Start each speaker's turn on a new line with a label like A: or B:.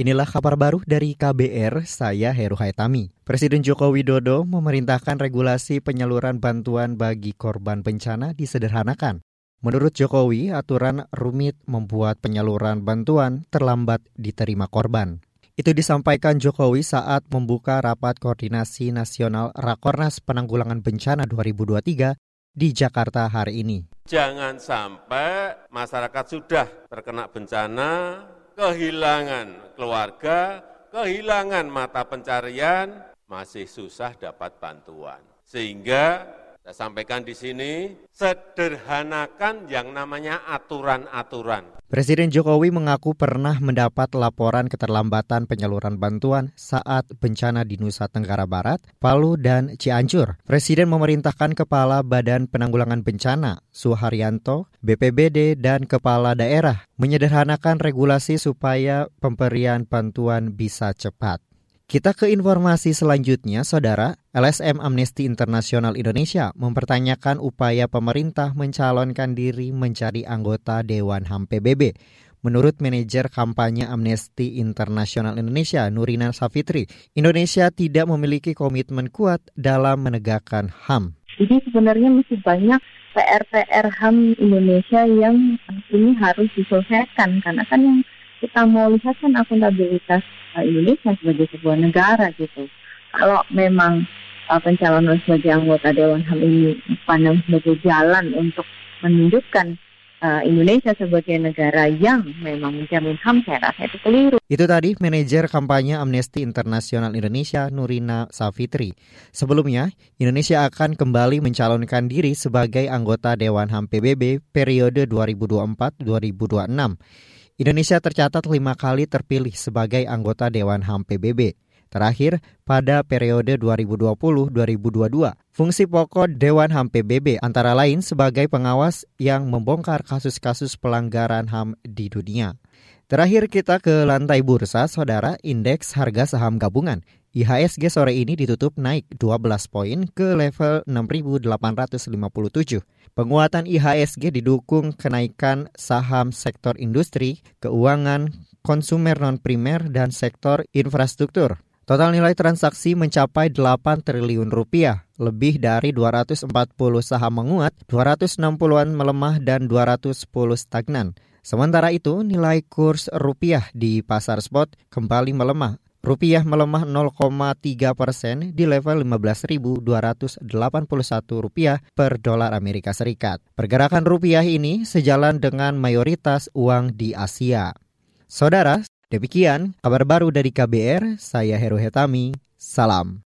A: Inilah kabar baru dari KBR, saya Heru Haitami. Presiden Joko Widodo memerintahkan regulasi penyaluran bantuan bagi korban bencana disederhanakan. Menurut Jokowi, aturan rumit membuat penyaluran bantuan terlambat diterima korban. Itu disampaikan Jokowi saat membuka rapat koordinasi nasional Rakornas Penanggulangan Bencana 2023 di Jakarta hari ini.
B: Jangan sampai masyarakat sudah terkena bencana, kehilangan keluarga, kehilangan mata pencarian, masih susah dapat bantuan. Sehingga saya sampaikan di sini, sederhanakan yang namanya aturan-aturan.
A: Presiden Jokowi mengaku pernah mendapat laporan keterlambatan penyaluran bantuan saat bencana di Nusa Tenggara Barat, Palu, dan Cianjur. Presiden memerintahkan Kepala Badan Penanggulangan Bencana, Suharyanto, BPBD, dan Kepala Daerah menyederhanakan regulasi supaya pemberian bantuan bisa cepat. Kita ke informasi selanjutnya, Saudara. LSM Amnesty Internasional Indonesia mempertanyakan upaya pemerintah mencalonkan diri menjadi anggota Dewan HAM PBB. Menurut manajer kampanye Amnesty Internasional Indonesia, Nurina Safitri, Indonesia tidak memiliki komitmen kuat dalam menegakkan HAM.
C: Jadi sebenarnya masih banyak PR-PR HAM Indonesia yang ini harus diselesaikan karena kan yang kita mau lihat kan akuntabilitas Indonesia sebagai sebuah negara gitu. Kalau memang uh, pencalonan sebagai anggota Dewan HAM ini pandang sebagai jalan untuk menunjukkan uh, Indonesia sebagai negara yang memang menjamin HAM, saya rasa itu keliru.
A: Itu tadi manajer kampanye Amnesty Internasional Indonesia Nurina Safitri. Sebelumnya, Indonesia akan kembali mencalonkan diri sebagai anggota Dewan HAM PBB periode 2024-2026. Indonesia tercatat lima kali terpilih sebagai anggota Dewan HAM PBB. Terakhir, pada periode 2020-2022, fungsi pokok Dewan HAM PBB antara lain sebagai pengawas yang membongkar kasus-kasus pelanggaran HAM di dunia. Terakhir kita ke lantai bursa, saudara, indeks harga saham gabungan. IHSG sore ini ditutup naik 12 poin ke level 6.857. Penguatan IHSG didukung kenaikan saham sektor industri, keuangan, konsumer non-primer, dan sektor infrastruktur. Total nilai transaksi mencapai 8 triliun rupiah, lebih dari 240 saham menguat, 260-an melemah, dan 210 stagnan. Sementara itu, nilai kurs rupiah di pasar spot kembali melemah Rupiah melemah 0,3 persen di level 15.281 rupiah per dolar Amerika Serikat. Pergerakan rupiah ini sejalan dengan mayoritas uang di Asia. Saudara, demikian kabar baru dari KBR, saya Heru Hetami, salam.